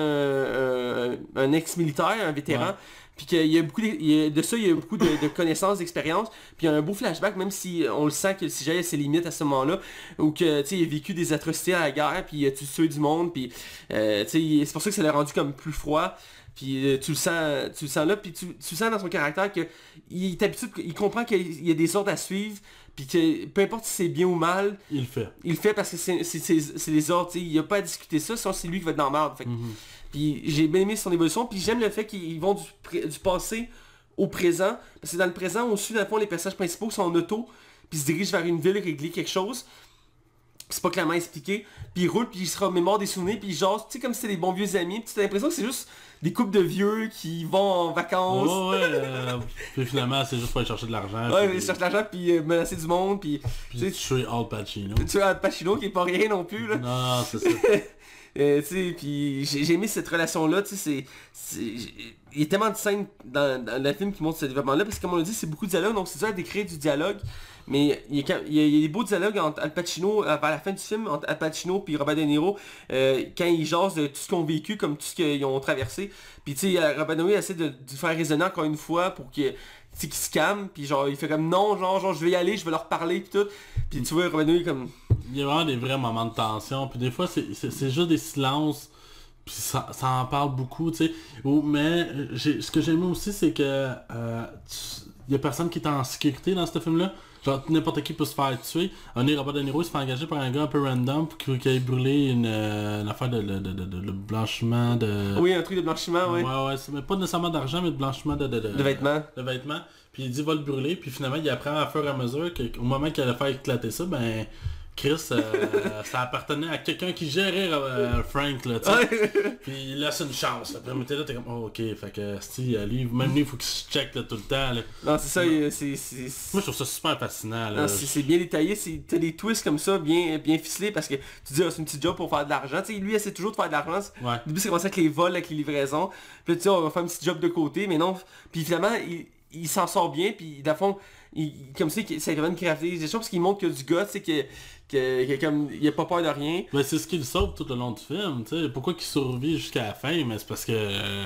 un- un ex-militaire, un vétéran. Ouais. Puis qu'il y a beaucoup de, il y a- de ça, il y a beaucoup de, de connaissances, d'expérience. Puis il y a un beau flashback, même si on le sent que le CGI a ses limites à ce moment-là, ou que tu sais, il a vécu des atrocités à la guerre, puis il a tué du monde, puis euh, tu sais, c'est pour ça que ça l'a rendu comme plus froid. Puis euh, tu le sens, tu le sens là, puis tu, tu le sens dans son caractère que il est habitué, il comprend qu'il y a des ordres à suivre, puis que peu importe si c'est bien ou mal, Il le fait. il le fait parce que c'est les ordres, il a pas à discuter ça, sinon c'est lui qui va être dans la merde. Fait Mhm. Puis j'ai bien aimé son évolution, puis j'aime le fait qu'ils vont du, du passé au présent, parce que dans le présent, on suit dans le fond les personnages principaux qui sont en auto, puis se dirigent vers une ville régler quelque chose. c'est pas clairement expliqué, puis il roule, puis il se remémore des souvenirs, puis genre, tu sais, comme si c'était des bons vieux amis, puis tu as l'impression que c'est juste des couples de vieux qui vont en vacances. Ouais, ouais, euh, puis finalement, c'est juste pour aller chercher de l'argent. Ouais, puis- ils cherchent l'argent, puis euh, menacer du monde, puis Puis tuer Al Pacino. tu as Pacino qui est pas rien non plus, là. Non, c'est ça. Euh, tu sais, puis j'ai aimé cette relation-là, tu sais, c'est... Il y a tellement de scènes dans, dans le film qui montrent ce développement-là, parce que comme on l'a dit, c'est beaucoup de dialogue, donc c'est dur à décrire du dialogue, mais il y a, des beaux dialogues entre Al Pacino, euh, vers la fin du film, entre Al Pacino puis Robert De Niro, euh, quand ils jasent de tout ce qu'ils ont vécu, comme tout ce qu'ils ont traversé, puis tu sais, euh, Robert De Niro essaie de, faire résonner encore une fois pour qu'il se calme, puis genre, il fait comme non, genre, genre, je vais y aller, je vais leur parler, puis tout. Puis tu vois, est comme... Il y a vraiment des vrais moments de tension. Puis des fois, c'est juste des silences. Puis ça, ça en parle beaucoup, tu sais. Mais euh, ce que j'aime aussi, c'est que euh, il y a personne qui est en sécurité dans ce film-là. Genre, n'importe qui peut se faire tuer. Un des Robert De Niro il se fait engager par un gars un peu random pour qu'il ait brûlé une, euh, une affaire de, de, de, de- de blanchiment de... Oui, un truc de blanchiment, ouais. ouais, ouais, mais pas nécessairement d'argent, mais de blanchiment de... De, De vêtements. de vêtements. Puis il dit va le brûler, puis finalement il apprend à fur et à mesure qu'au moment qu'il allait faire éclater ça, ben Chris, euh, ça appartenait à quelqu'un qui gérait euh, Frank, là, tu sais. Puis il laisse une chance. Après, mais t'es là, t'es comme, oh, ok, fait que, si, lui, même lui, il faut qu'il se check là, tout le temps. Là. Non, c'est ça, c'est... Moi, je trouve ça super fascinant. Là. C'est bien détaillé, t'as des twists comme ça, bien, bien ficelés, parce que tu dis, ah, c'est une petite job pour faire de l'argent. Tu sais, lui, il essaie toujours de faire de l'argent. Ouais. Au début, c'est commencé avec les vols, avec les livraisons. Puis là, tu dis, on va faire un petit job de côté, mais non. Puis finalement, il, il s'en sort bien, puis le fond, il, comme ça, c'est vraiment une caractérisation, parce qu'il montre que du gars, sais, que, que, que comme, il a pas peur de rien. Ben, c'est ce qui le sauve tout le long du film, tu sais. Pourquoi qu'il survit jusqu'à la fin, mais c'est parce que... euh,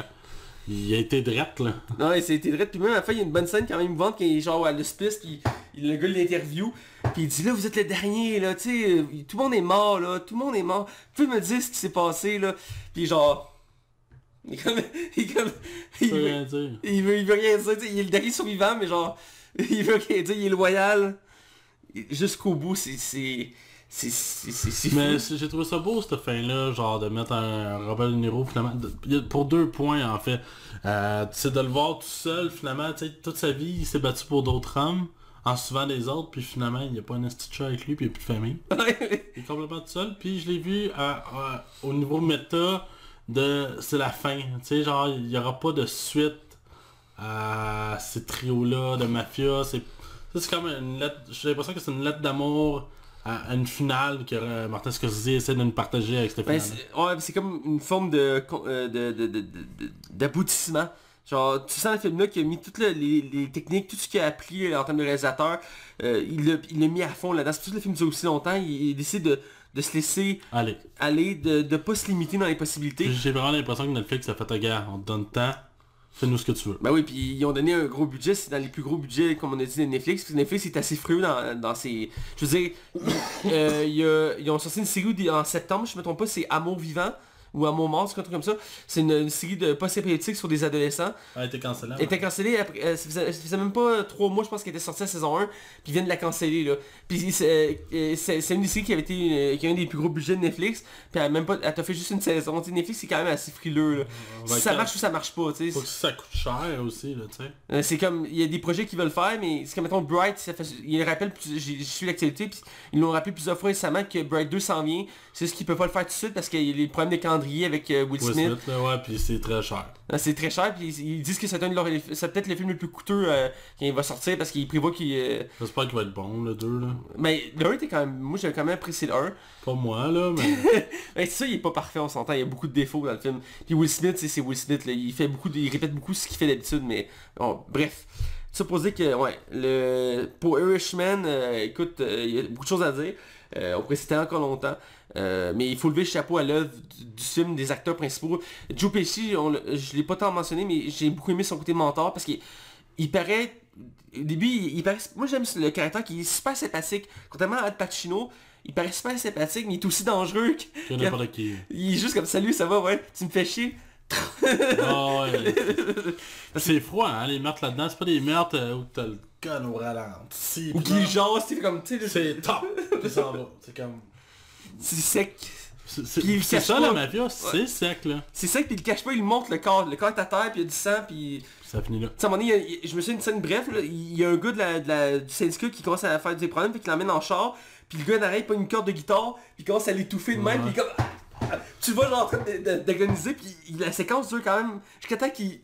il a été drette, là. Non, et c'était vrai. Puis même à la fin, il y a une bonne scène quand même quand il est genre à l'hospice, puis il- le gars l'interview, puis il dit là, vous êtes le dernier, là, tu sais, euh, tout le monde est mort, là, tout le monde est mort. Vous pouvez me dire ce qui s'est passé, là. Puis genre... Il comme... Il, comme, il, veut veut, rien dire. il, veut, il veut rien dire, il est le dernier survivant, mais genre... Il veut dire, il est loyal. Jusqu'au bout, c'est... Mais j'ai trouvé ça beau cette fin là, genre de mettre un Robert De Niro finalement, de- pour deux points en fait. Euh, c'est de le voir tout seul finalement, tu sais, toute sa vie il s'est battu pour d'autres hommes, en suivant des autres, puis finalement il n'y a pas un institut avec lui, puis il n'y a plus de famille. Il est complètement tout seul, puis je l'ai vu euh, euh, au niveau méta de c'est la fin, tu sais, genre il n'y aura pas de suite à ces trios-là de mafia, c'est c'est comme une lettre, j'ai l'impression que c'est une lettre d'amour à, à une finale que euh, Martin Scorsese essaie de nous partager avec cette Ben, finale. ouais, c'est comme une forme de euh, de- d'aboutissement. Genre, tu sens le film-là qui a mis toutes le- les, les techniques, tout ce qu'il a appris euh, en termes de réalisateur, euh, il l'a mis à fond là-dedans. C'est pour ça que le film dure aussi longtemps. Il, il décide de, de se laisser Allez, aller, de ne pas se limiter dans les possibilités. j'ai vraiment l'impression que Netflix a fait un gars, on te donne temps, fais-nous ce que tu veux. Ben oui, puis ils ont donné un gros budget, c'est dans les plus gros budgets, comme on a dit, de Netflix. Puis Netflix est assez frileux dans, dans ses... Je veux dire, euh, ils ont sorti une série en septembre, je me trompe pas, c'est Amour vivant, ou mort, c'est un truc comme ça. C'est une, une série de post-épileptiques sur des adolescents. Elle été cancellée. Elle était cancellée, après, euh, ça, faisait, ça faisait même pas trois mois, je pense qu'elle était sortie à saison 1, puis ils viennent de la canceller, là. Puis c'est euh, une des séries qui avait été, qui a un des plus gros budgets de Netflix, puis elle a même pas, elle t'a fait juste une saison. Tu sais, Netflix, c'est quand même assez frileux, là. Si ça marche ou ça marche pas, tu sais. Faut que ça coûte cher aussi, là, tu sais. Euh, c'est comme, il y a des projets qui veulent faire, mais c'est comme, mettons, Bright, ça fait, il rappelle, plus- j'ai- suis l'actualité, puis ils l'ont rappelé plusieurs fois récemment que Bright 2 s'en vient. C'est ce qu'ils peuvent pas le faire tout de suite parce qu'il y a les problèmes de calendrier avec euh, Will Will Smith. Smith, là, ouais, puis c'est très cher. Euh, C'est très cher, puis ils, disent que c'est peut-être le film le plus coûteux euh, quand il va sortir parce qu'ils prévoient qu'il... euh, J'espère qu'il va être bon, le 2, là. Mais le 1 était quand même... Moi j'avais quand même apprécié le 1. Pas moi, là, mais... Ouais, c'est ça, il est pas parfait, on s'entend, il y a beaucoup de défauts dans le film. Puis Will Smith, c'est Will Smith, là, il fait beaucoup, de- il répète beaucoup ce qu'il fait d'habitude, mais bon, bref. Dire que, ouais, le, pour Irishman, euh, écoute, euh, il y a beaucoup de choses à dire. Euh, on pourrait citer encore longtemps. Euh, mais il faut lever le chapeau à l'œuvre du, du film, des acteurs principaux. Joe Pesci, on je l'ai pas tant mentionné, mais j'ai beaucoup aimé son côté mentor parce qu'il il paraît... Au début, il, il paraît... Moi j'aime le caractère qui est super sympathique. Contrairement à Al Pacino, il paraît super sympathique, mais il est aussi dangereux que... Que n'importe qui. Il est juste comme salut, ça va, ouais, tu me fais chier. Ah ouais. c'est froid, hein, les meurtres là-dedans. C'est pas des meurtres euh, où t'as le gun au ralenti. Ou qu'il non, jase, c'est comme, tu sais, C'est top. Puis ça en va. C'est comme... c'est sec. C'est ça pas. la mafia, c'est sec là. C'est ça, puis il le cache pas, il montre le corps. Le corps est à terre, puis il y a du sang, puis... Ça finit là. Tu sais, à un moment donné, il y a- il- je me souviens d'une scène bref, là, il y a un gars de la, de la- du syndicat qui commence à faire des problèmes, puis qui l'emmène en char, puis le gars n'arrête pas une corde de guitare, puis il commence à l'étouffer de même, Ouais. puis comme... Tu le vois genre en train d'agoniser, puis il- la séquence dure quand même jusqu'à temps qu'il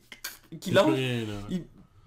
qu'il lance. rien, là. Il-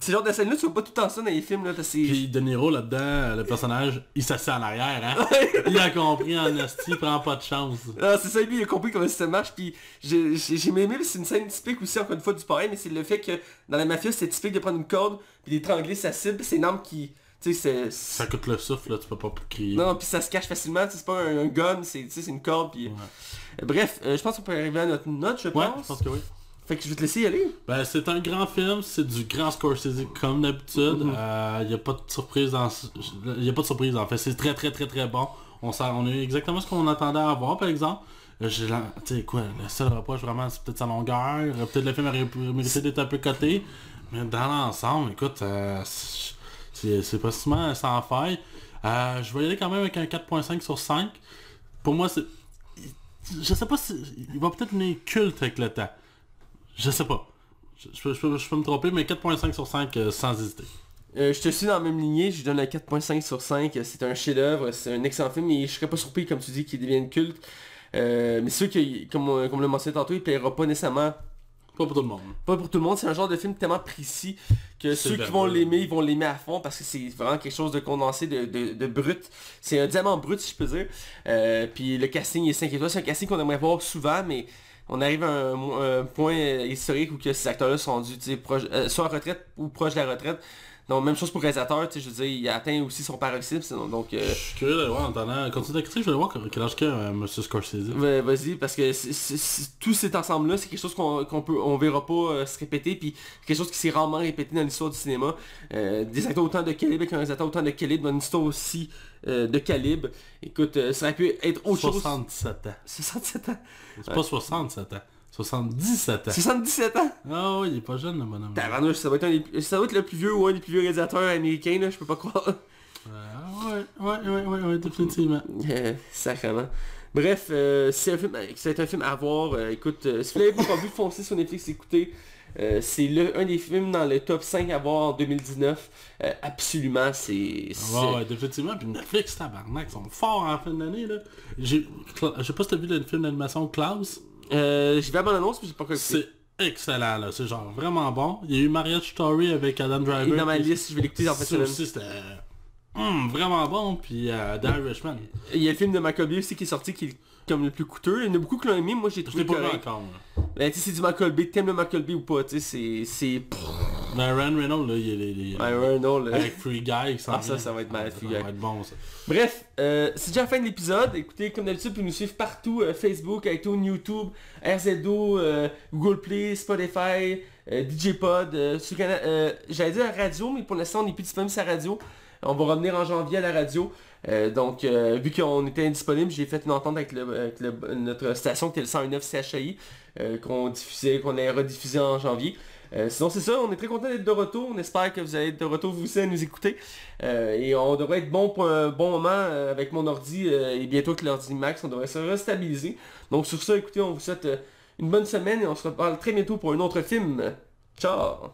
C'est le genre de scène-là, tu vois pas tout le temps ça dans les films, là, parce que c'est... Puis De Niro là-dedans, le personnage, il s'assied en arrière, hein. il a compris en esti, il prend pas de chance. Ah, c'est ça, lui il a compris comment ça marche, puis j'ai j'ai- aimé, c'est une scène typique aussi, encore une fois, du pareil, mais c'est le fait que dans la mafia, c'est typique de prendre une corde, puis d'étrangler sa cible, c'est une arme qui, tu sais, c'est... Ça coûte le souffle, là, tu peux pas crier. Non, puis ça se cache facilement, c'est pas un, un gun, c'est c'est une corde, puis... Ouais. Bref, euh, je pense qu'on peut arriver à notre note, je Ouais, pense. je pense que oui. Fait que je vais te laisser y aller. Ben, c'est un grand film, c'est du grand Scorsese comme d'habitude. Il Mhm. n'y a pas de surprise dans y a pas de surprise en fait, c'est très très très très bon. On, a eu exactement ce qu'on attendait à avoir par exemple. Euh, tu sais quoi, le seul reproche vraiment c'est peut-être sa longueur, Euh, peut-être le film aurait pu- mérité d'être un peu coté, mais dans l'ensemble, écoute, euh, c'est c'est possiblement sans faille. Euh, je vais y aller quand même avec un 4.5 sur 5. Pour moi, c'est... Je sais pas si... Il va peut-être devenir culte avec le temps. Je sais pas. Je, je peux- je peux, je peux me tromper, mais 4.5 sur 5 euh, sans hésiter. Euh, je te suis dans la même lignée, je lui donne un 4.5 sur 5, c'est un chef-d'œuvre, c'est un excellent film, et je serais pas surpris, comme tu dis, qu'il devienne culte. Euh, mais c'est sûr que, comme, comme on l'a mentionné tantôt, il plaira pas nécessairement Pas pour tout le monde. Pas pour tout le monde, c'est un genre de film tellement précis que ceux qui vont l'aimer, ils vont l'aimer à fond parce que c'est vraiment quelque chose de condensé, de, de, de brut. C'est un diamant brut si je peux dire. Euh, puis le casting est 5 étoiles, c'est un casting qu'on aimerait voir souvent, mais on arrive à un, un point historique où que ces acteurs-là sont rendus proche- euh, soit en retraite ou proche de la retraite. Donc même chose pour le réalisateur, tu sais, je veux dire, il a atteint aussi son paroxysme, donc... euh, Je suis curieux de voir en attendant. Continue d'écouter, je vais voir quel âge qu'a euh, Monsieur Scorsese. Va- Vas-y, parce que tout cet ensemble-là, c'est quelque chose qu'on qu'on peut, on verra pas euh, se répéter, puis quelque chose qui s'est rarement répété dans l'histoire du cinéma. Des acteurs autant de calibre, avec un réalisateur autant de calibre, dans une histoire aussi de calibre. Écoute, ça aurait pu être autre chose. 67 ans. 67 ans. C'est pas 67 ans. 77 ans. 77 ans? Ah oui, il est pas jeune le bonhomme. Tabarnouche, ça va être un des- ça va être le plus vieux ou un des plus vieux réalisateurs américains, là, je peux pas croire. Euh, ouais, ouais, ouais, ouais, ouais, définitivement. Euh, Sacrément. Bref, euh, c'est un film, c'est un film à voir. Euh, écoute, euh, si vous l'avez pas vu, foncez sur Netflix, écoutez. Euh, c'est le un des films dans le top 5 à voir en 2019. Euh, absolument, c'est... c'est- Ouais, définitivement. Puis Netflix, tabarnak, ils sont forts en fin d'année, là. Je sais pas si t'as vu le film d'animation Klaus. Euh, j'ai vu la bonne annonce, mais j'ai pas écouté. C'est excellent, là. C'est genre vraiment bon. Il y a eu Marriage Story avec Adam Driver. Il est dans ma liste, je vais l'écouter en fait. Ça aussi, c'était... hum, vraiment bon. Puis euh, The Irishman. Il y a le film de Michael Bay aussi qui est sorti, qui est comme le plus coûteux. Il y en a beaucoup qui l'ont aimé, moi j'ai trouvé pas correct. encore, là. Ben, tu sais, c'est du Michael Bay, t'aimes le Michael Bay ou pas, tu sais, c'est... c'est... Mais Ryan Reynolds, là, il est... il est- non, là. Avec Free Guy s'en Ah, ça, ça va être malade, Ça Free va Guy. être bon, ça. Bref, euh, c'est déjà la fin de l'épisode. Écoutez, comme d'habitude, vous pouvez nous suivre partout, euh, Facebook, iTunes, YouTube, RZO, euh, Google Play, Spotify, euh, DJ Pod, euh, sur Cana- euh, j'allais dire la radio, mais pour l'instant on n'est plus disponible sur la radio. On va revenir en janvier à la radio. Euh, donc, euh, vu qu'on était indisponible, j'ai fait une entente avec, notre station qui était le 109 CHI, euh, qu'on diffusait, qu'on allait rediffusé en janvier. Sinon c'est ça, on est très content d'être de retour, on espère que vous allez être de retour vous aussi à nous écouter. Et on devrait être bon pour un bon moment avec mon ordi et bientôt avec l'ordi Max, on devrait se restabiliser. Donc sur ça, écoutez, on vous souhaite une bonne semaine et on se reparle très bientôt pour un autre film. Ciao